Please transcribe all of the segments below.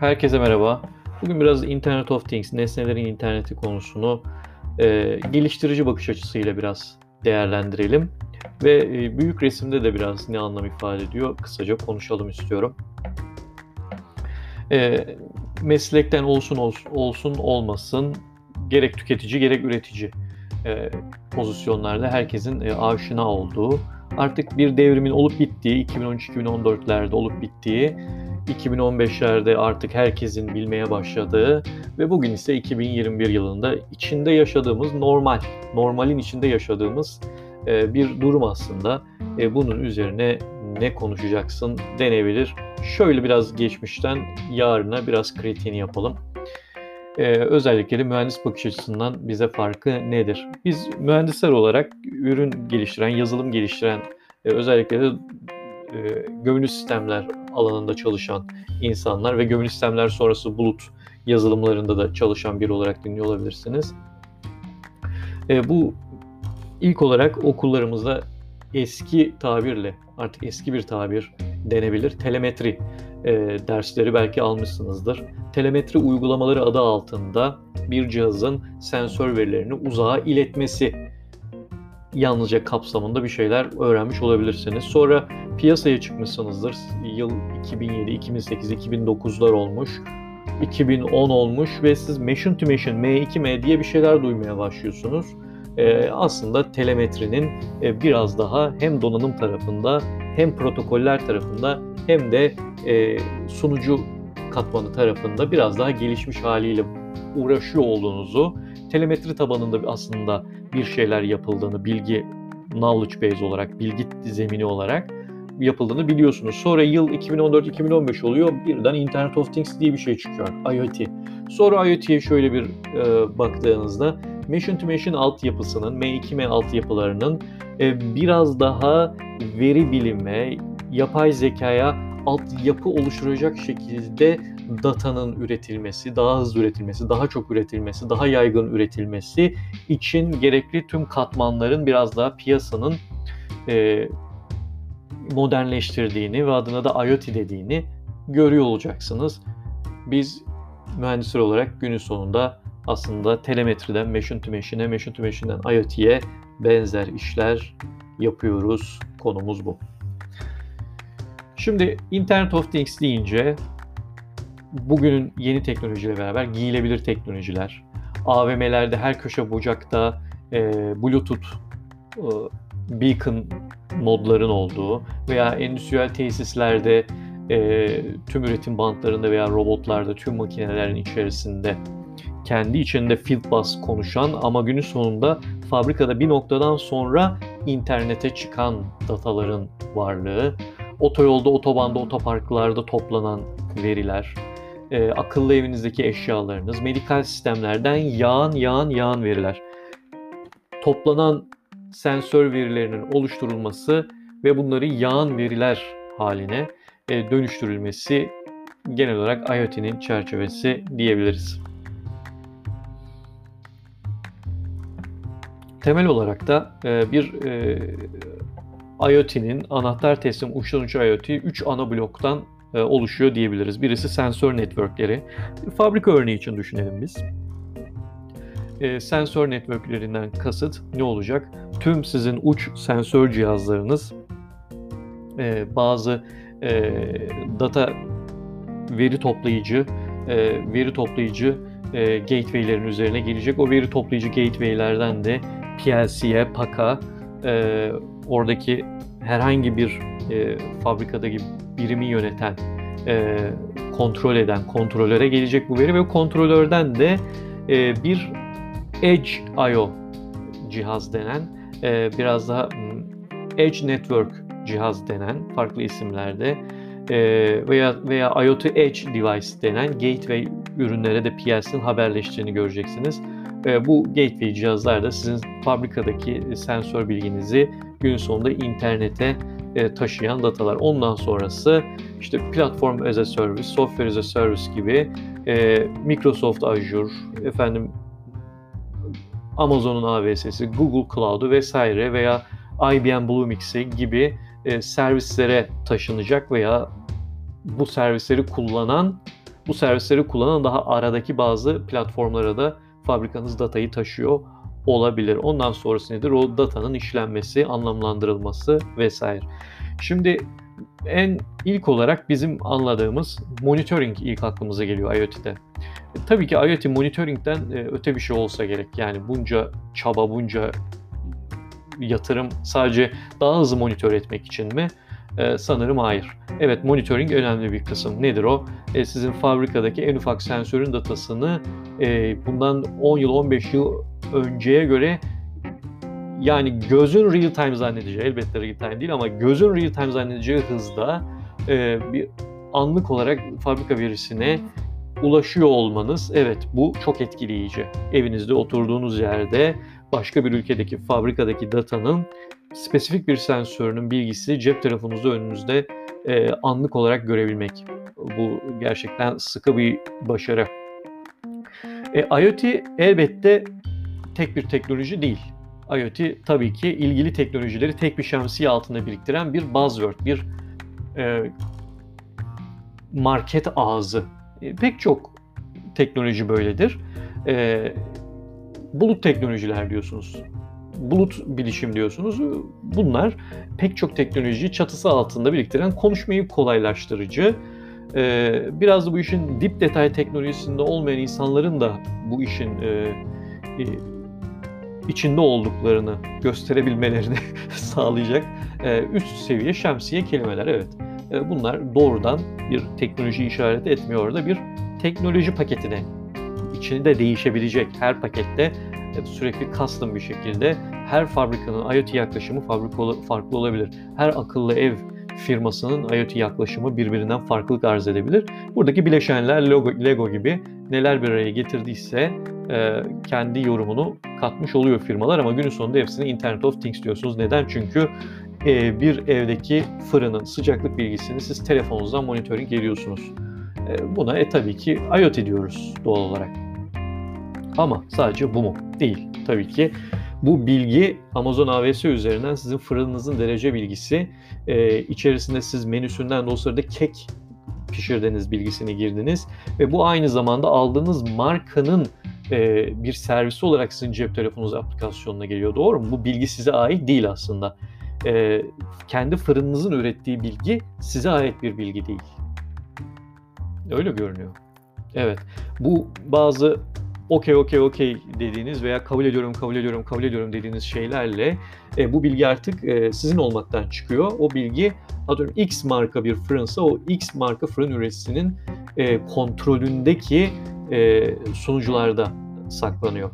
Herkese merhaba. Bugün biraz Internet of Things, nesnelerin interneti konusunu e, geliştirici bakış açısıyla biraz değerlendirelim. Ve e, büyük resimde de biraz ne anlam ifade ediyor kısaca konuşalım istiyorum. E, meslekten olsun olsun, olmasın gerek tüketici gerek üretici e, pozisyonlarda herkesin e, aşina olduğu artık bir devrimin olup bittiği 2013-2014'lerde olup bittiği 2015'lerde artık herkesin bilmeye başladığı ve bugün ise 2021 yılında içinde yaşadığımız normal, normalin içinde yaşadığımız e, bir durum aslında. E, bunun üzerine ne konuşacaksın denebilir. Şöyle biraz geçmişten yarına biraz kritiğini yapalım. Ee, özellikle de mühendis bakış açısından bize farkı nedir? Biz mühendisler olarak ürün geliştiren, yazılım geliştiren, e, özellikle de e, gömülü sistemler alanında çalışan insanlar ve gömülü sistemler sonrası bulut yazılımlarında da çalışan biri olarak dinliyor olabilirsiniz. E, bu ilk olarak okullarımızda eski tabirle, artık eski bir tabir denebilir, telemetri e, dersleri belki almışsınızdır. Telemetri uygulamaları adı altında bir cihazın sensör verilerini uzağa iletmesi yalnızca kapsamında bir şeyler öğrenmiş olabilirsiniz. Sonra piyasaya çıkmışsınızdır. Yıl 2007, 2008, 2009'lar olmuş. 2010 olmuş ve siz machine to machine, M2M diye bir şeyler duymaya başlıyorsunuz. Ee, aslında telemetrinin e, biraz daha hem donanım tarafında hem protokoller tarafında hem de e, sunucu katmanı tarafında biraz daha gelişmiş haliyle uğraşıyor olduğunuzu, telemetri tabanında aslında bir şeyler yapıldığını, bilgi knowledge base olarak, bilgi zemini olarak yapıldığını biliyorsunuz. Sonra yıl 2014-2015 oluyor. Birden Internet of Things diye bir şey çıkıyor. IoT. Sonra IoT'ye şöyle bir e, baktığınızda Machine to Machine altyapısının, M2M altyapılarının e, biraz daha veri bilime, yapay zekaya altyapı oluşturacak şekilde datanın üretilmesi, daha hızlı üretilmesi, daha çok üretilmesi, daha yaygın üretilmesi için gerekli tüm katmanların biraz daha piyasanın e, modernleştirdiğini ve adına da IoT dediğini görüyor olacaksınız. Biz mühendisler olarak günün sonunda aslında telemetriden machine'e, machine to machine'den IoT'ye benzer işler yapıyoruz. Konumuz bu. Şimdi Internet of Things deyince bugünün yeni teknolojiyle beraber giyilebilir teknolojiler, AVM'lerde her köşe bucakta e, Bluetooth e, beacon modların olduğu veya endüstriyel tesislerde e, tüm üretim bantlarında veya robotlarda tüm makinelerin içerisinde kendi içinde field bus konuşan ama günün sonunda fabrikada bir noktadan sonra internete çıkan dataların varlığı, otoyolda, otobanda, otoparklarda toplanan veriler, e, akıllı evinizdeki eşyalarınız, medikal sistemlerden yağan yağan yağan veriler. Toplanan sensör verilerinin oluşturulması ve bunları yağan veriler haline e, dönüştürülmesi genel olarak IoT'nin çerçevesi diyebiliriz. Temel olarak da e, bir e, IoT'nin anahtar teslim uçtan uça IoT 3 ana bloktan oluşuyor diyebiliriz. Birisi sensör networkleri. Fabrika örneği için düşünelim biz. E, sensör networklerinden kasıt ne olacak? Tüm sizin uç sensör cihazlarınız e, bazı e, data veri toplayıcı e, veri toplayıcı e, gateway'lerin üzerine gelecek. O veri toplayıcı gateway'lerden de PLC'ye, PAK'a, e, oradaki herhangi bir e, fabrikadaki birimi yöneten, e, kontrol eden kontrolöre gelecek bu veri ve kontrolörden de e, bir Edge I.O. cihaz denen, e, biraz daha hmm, Edge Network cihaz denen farklı isimlerde e, veya veya IoT Edge Device denen gateway ürünlere de PLC'nin haberleştiğini göreceksiniz. E, bu gateway cihazlar da sizin fabrikadaki sensör bilginizi gün sonunda internete e, taşıyan datalar. Ondan sonrası işte platform as a service, software as a service gibi e, Microsoft Azure, efendim Amazon'un AWS'si, Google Cloud'u vesaire veya IBM Bluemix'i gibi e, servislere taşınacak veya bu servisleri kullanan Bu servisleri kullanan daha aradaki bazı platformlara da fabrikanız datayı taşıyor olabilir. Ondan sonrası nedir? O datanın işlenmesi, anlamlandırılması vesaire. Şimdi en ilk olarak bizim anladığımız monitoring ilk aklımıza geliyor IoT'de. E, tabii ki IoT monitoring'den e, öte bir şey olsa gerek. Yani bunca çaba, bunca yatırım sadece daha hızlı monitör etmek için mi? Ee, sanırım hayır. Evet monitoring önemli bir kısım. Nedir o? Ee, sizin fabrikadaki en ufak sensörün datasını e, bundan 10 yıl 15 yıl önceye göre yani gözün real time zannedeceği, elbette real time değil ama gözün real time zannedeceği hızda e, bir anlık olarak fabrika verisine ulaşıyor olmanız evet bu çok etkileyici. Evinizde oturduğunuz yerde başka bir ülkedeki fabrikadaki datanın spesifik bir sensörünün bilgisi cep telefonunuzda önünüzde e, anlık olarak görebilmek. Bu gerçekten sıkı bir başarı. E, IoT elbette tek bir teknoloji değil. IoT tabii ki ilgili teknolojileri tek bir şemsiye altında biriktiren bir buzzword, bir e, market ağzı. E, pek çok teknoloji böyledir. E, bulut teknolojiler diyorsunuz. Bulut bilişim diyorsunuz. Bunlar pek çok teknolojiyi çatısı altında biriktiren konuşmayı kolaylaştırıcı. E, biraz da bu işin dip detay teknolojisinde olmayan insanların da bu işin e, e, içinde olduklarını gösterebilmelerini sağlayacak e, üst seviye şemsiye kelimeler. Evet e, bunlar doğrudan bir teknoloji işareti etmiyor da bir teknoloji paketine içinde değişebilecek her pakette e, sürekli custom bir şekilde her fabrikanın IoT yaklaşımı farklı olabilir. Her akıllı ev firmasının IoT yaklaşımı birbirinden farklılık arz edebilir. Buradaki bileşenler Lego, Lego gibi neler bir araya getirdiyse e, kendi yorumunu katmış oluyor firmalar ama günün sonunda hepsini Internet of Things diyorsunuz. Neden? Çünkü e, bir evdeki fırının sıcaklık bilgisini siz telefonunuzdan monitoring ediyorsunuz. E, buna e tabii ki IoT diyoruz doğal olarak. Ama sadece bu mu? Değil. Tabii ki bu bilgi Amazon AWS üzerinden sizin fırınınızın derece bilgisi, e, içerisinde siz menüsünden de o sırada kek pişirdiğiniz bilgisini girdiniz ve bu aynı zamanda aldığınız markanın e, bir servisi olarak sizin cep telefonunuz aplikasyonuna geliyor. Doğru mu? Bu bilgi size ait değil aslında. E, kendi fırınınızın ürettiği bilgi size ait bir bilgi değil. Öyle görünüyor. Evet. Bu bazı okey okey okey dediğiniz veya kabul ediyorum kabul ediyorum kabul ediyorum dediğiniz şeylerle e, bu bilgi artık e, sizin olmaktan çıkıyor. O bilgi atıyorum X marka bir fırınsa o X marka fırın üreticisinin e, kontrolündeki e, sunucularda saklanıyor.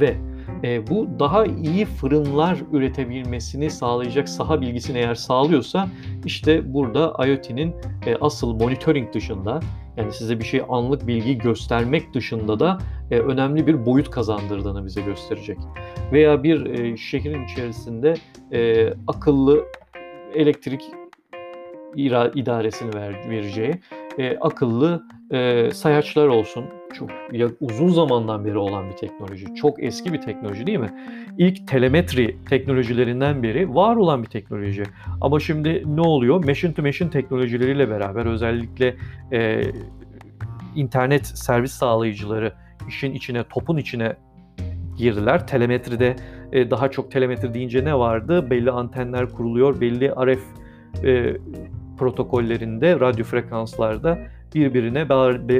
Ve e, bu daha iyi fırınlar üretebilmesini sağlayacak saha bilgisini eğer sağlıyorsa işte burada IoT'nin e, asıl monitoring dışında yani size bir şey anlık bilgi göstermek dışında da e, önemli bir boyut kazandırdığını bize gösterecek. Veya bir e, şehrin içerisinde e, akıllı elektrik idaresini ver, vereceği e, akıllı e, sayaçlar olsun. Çok ya, uzun zamandan beri olan bir teknoloji. Çok eski bir teknoloji değil mi? İlk telemetri teknolojilerinden beri var olan bir teknoloji. Ama şimdi ne oluyor? Machine to machine teknolojileriyle beraber özellikle e, internet servis sağlayıcıları işin içine, topun içine girdiler. Telemetride e, daha çok telemetri deyince ne vardı? Belli antenler kuruluyor, belli RF e, protokollerinde, radyo frekanslarda birbirine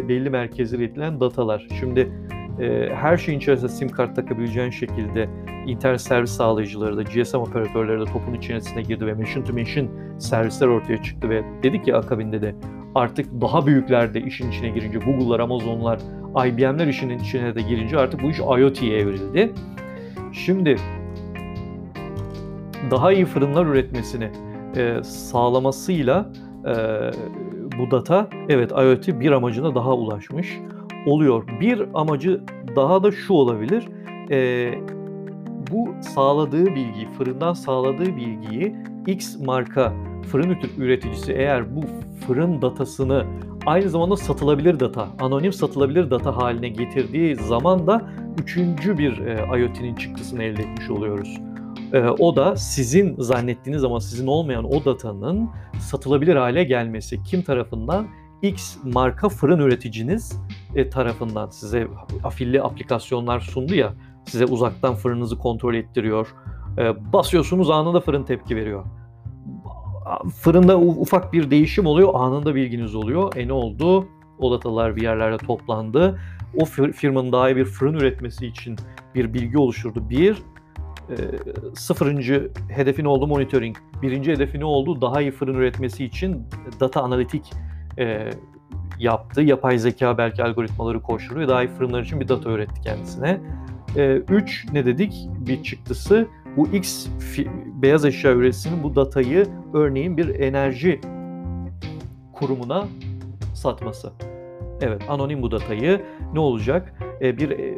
belli merkezlere iletilen datalar. Şimdi e, her şeyin içerisinde sim kart takabileceğin şekilde internet servis sağlayıcıları da GSM operatörleri de topun içerisine girdi ve machine to machine servisler ortaya çıktı ve dedik ki akabinde de artık daha büyükler de işin içine girince Google'lar, Amazon'lar, IBM'ler işin içine de girince artık bu iş IoT'ye evrildi. Şimdi daha iyi fırınlar üretmesini e, sağlamasıyla e, bu data evet IoT bir amacına daha ulaşmış oluyor. Bir amacı daha da şu olabilir. E, bu sağladığı bilgiyi, fırından sağladığı bilgiyi X marka fırın üreticisi eğer bu fırın datasını aynı zamanda satılabilir data, anonim satılabilir data haline getirdiği zaman da üçüncü bir e, IoT'nin çıktısını elde etmiş oluyoruz. E, o da sizin zannettiğiniz ama sizin olmayan o datanın satılabilir hale gelmesi. Kim tarafından? X marka fırın üreticiniz e, tarafından size afilli aplikasyonlar sundu ya size uzaktan fırınınızı kontrol ettiriyor. E, basıyorsunuz anında fırın tepki veriyor. Fırında ufak bir değişim oluyor anında bilginiz oluyor. E ne oldu? O datalar bir yerlerde toplandı. O firmanın daha iyi bir fırın üretmesi için bir bilgi oluşturdu. Bir, e, sıfırıncı hedefi oldu? Monitoring. Birinci hedefi ne oldu? Daha iyi fırın üretmesi için data analitik e, yaptı. Yapay zeka belki algoritmaları koşturdu ve daha iyi fırınlar için bir data öğretti kendisine. E, üç ne dedik? Bir çıktısı bu X beyaz eşya üreticisinin bu datayı örneğin bir enerji kurumuna satması. Evet, anonim bu datayı ne olacak? E, bir e,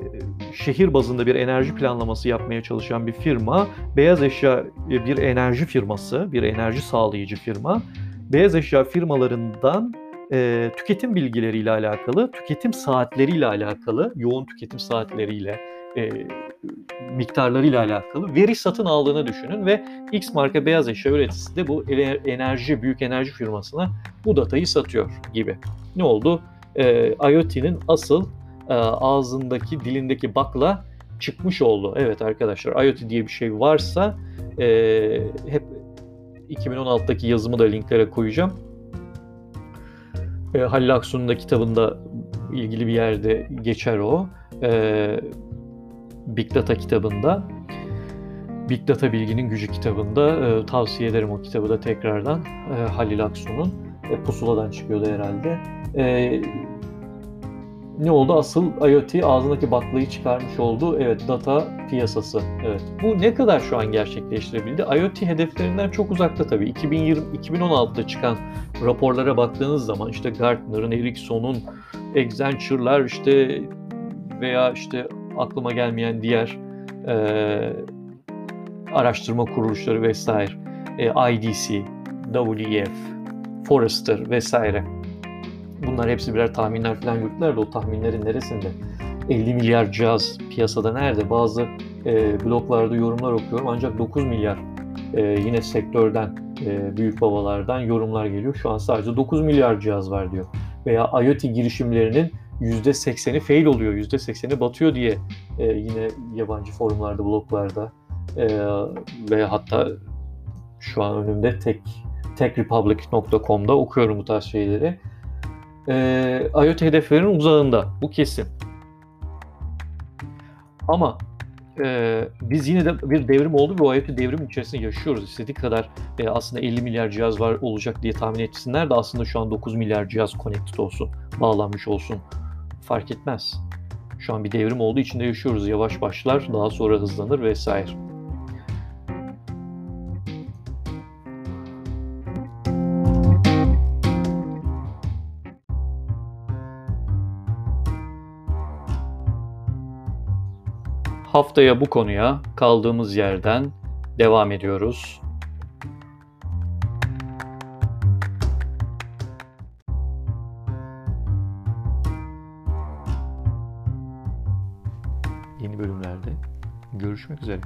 şehir bazında bir enerji planlaması yapmaya çalışan bir firma, beyaz eşya e, bir enerji firması, bir enerji sağlayıcı firma, beyaz eşya firmalarından e, tüketim bilgileriyle alakalı, tüketim saatleriyle alakalı, yoğun tüketim saatleriyle, e, miktarlarıyla alakalı veri satın aldığını düşünün ve X marka beyaz eşya üreticisi de bu enerji, büyük enerji firmasına bu datayı satıyor gibi. Ne oldu? E, IoT'nin asıl e, ağzındaki, dilindeki bakla çıkmış oldu. Evet arkadaşlar IoT diye bir şey varsa e, hep 2016'daki yazımı da linklere koyacağım. E, Halil Aksu'nun da kitabında ilgili bir yerde geçer o. E, Big Data kitabında. Big Data Bilginin Gücü kitabında e, tavsiye ederim o kitabı da tekrardan e, Halil Aksu'nun. E, pusuladan çıkıyordu herhalde. E, ne oldu? Asıl IoT ağzındaki baklayı çıkarmış oldu. Evet, data piyasası. Evet. Bu ne kadar şu an gerçekleştirebildi? IoT hedeflerinden çok uzakta tabii. 2020 2016'da çıkan raporlara baktığınız zaman işte Gartner'ın, Ericsson'un, Accenture'lar işte veya işte aklıma gelmeyen diğer e, araştırma kuruluşları vesaire, e, IDC, WEF, Forrester vesaire Bunlar hepsi birer tahminler falan yürüttüler de o tahminlerin neresinde? 50 milyar cihaz piyasada nerede? Bazı e, bloglarda yorumlar okuyorum ancak 9 milyar e, yine sektörden, e, büyük babalardan yorumlar geliyor. Şu an sadece 9 milyar cihaz var diyor. Veya IoT girişimlerinin %80'i fail oluyor, %80'i batıyor diye e, yine yabancı forumlarda, bloglarda e, ve hatta şu an önümde tek techrepublic.com'da okuyorum bu tarz şeyleri e, IoT hedeflerinin uzağında. Bu kesin. Ama e, biz yine de bir devrim oldu ve IoT devrim içerisinde yaşıyoruz. İstediği kadar e, aslında 50 milyar cihaz var olacak diye tahmin etsinler de aslında şu an 9 milyar cihaz connected olsun, bağlanmış olsun. Fark etmez. Şu an bir devrim olduğu içinde yaşıyoruz. Yavaş başlar, daha sonra hızlanır vesaire. Haftaya bu konuya kaldığımız yerden devam ediyoruz. Yeni bölümlerde görüşmek üzere.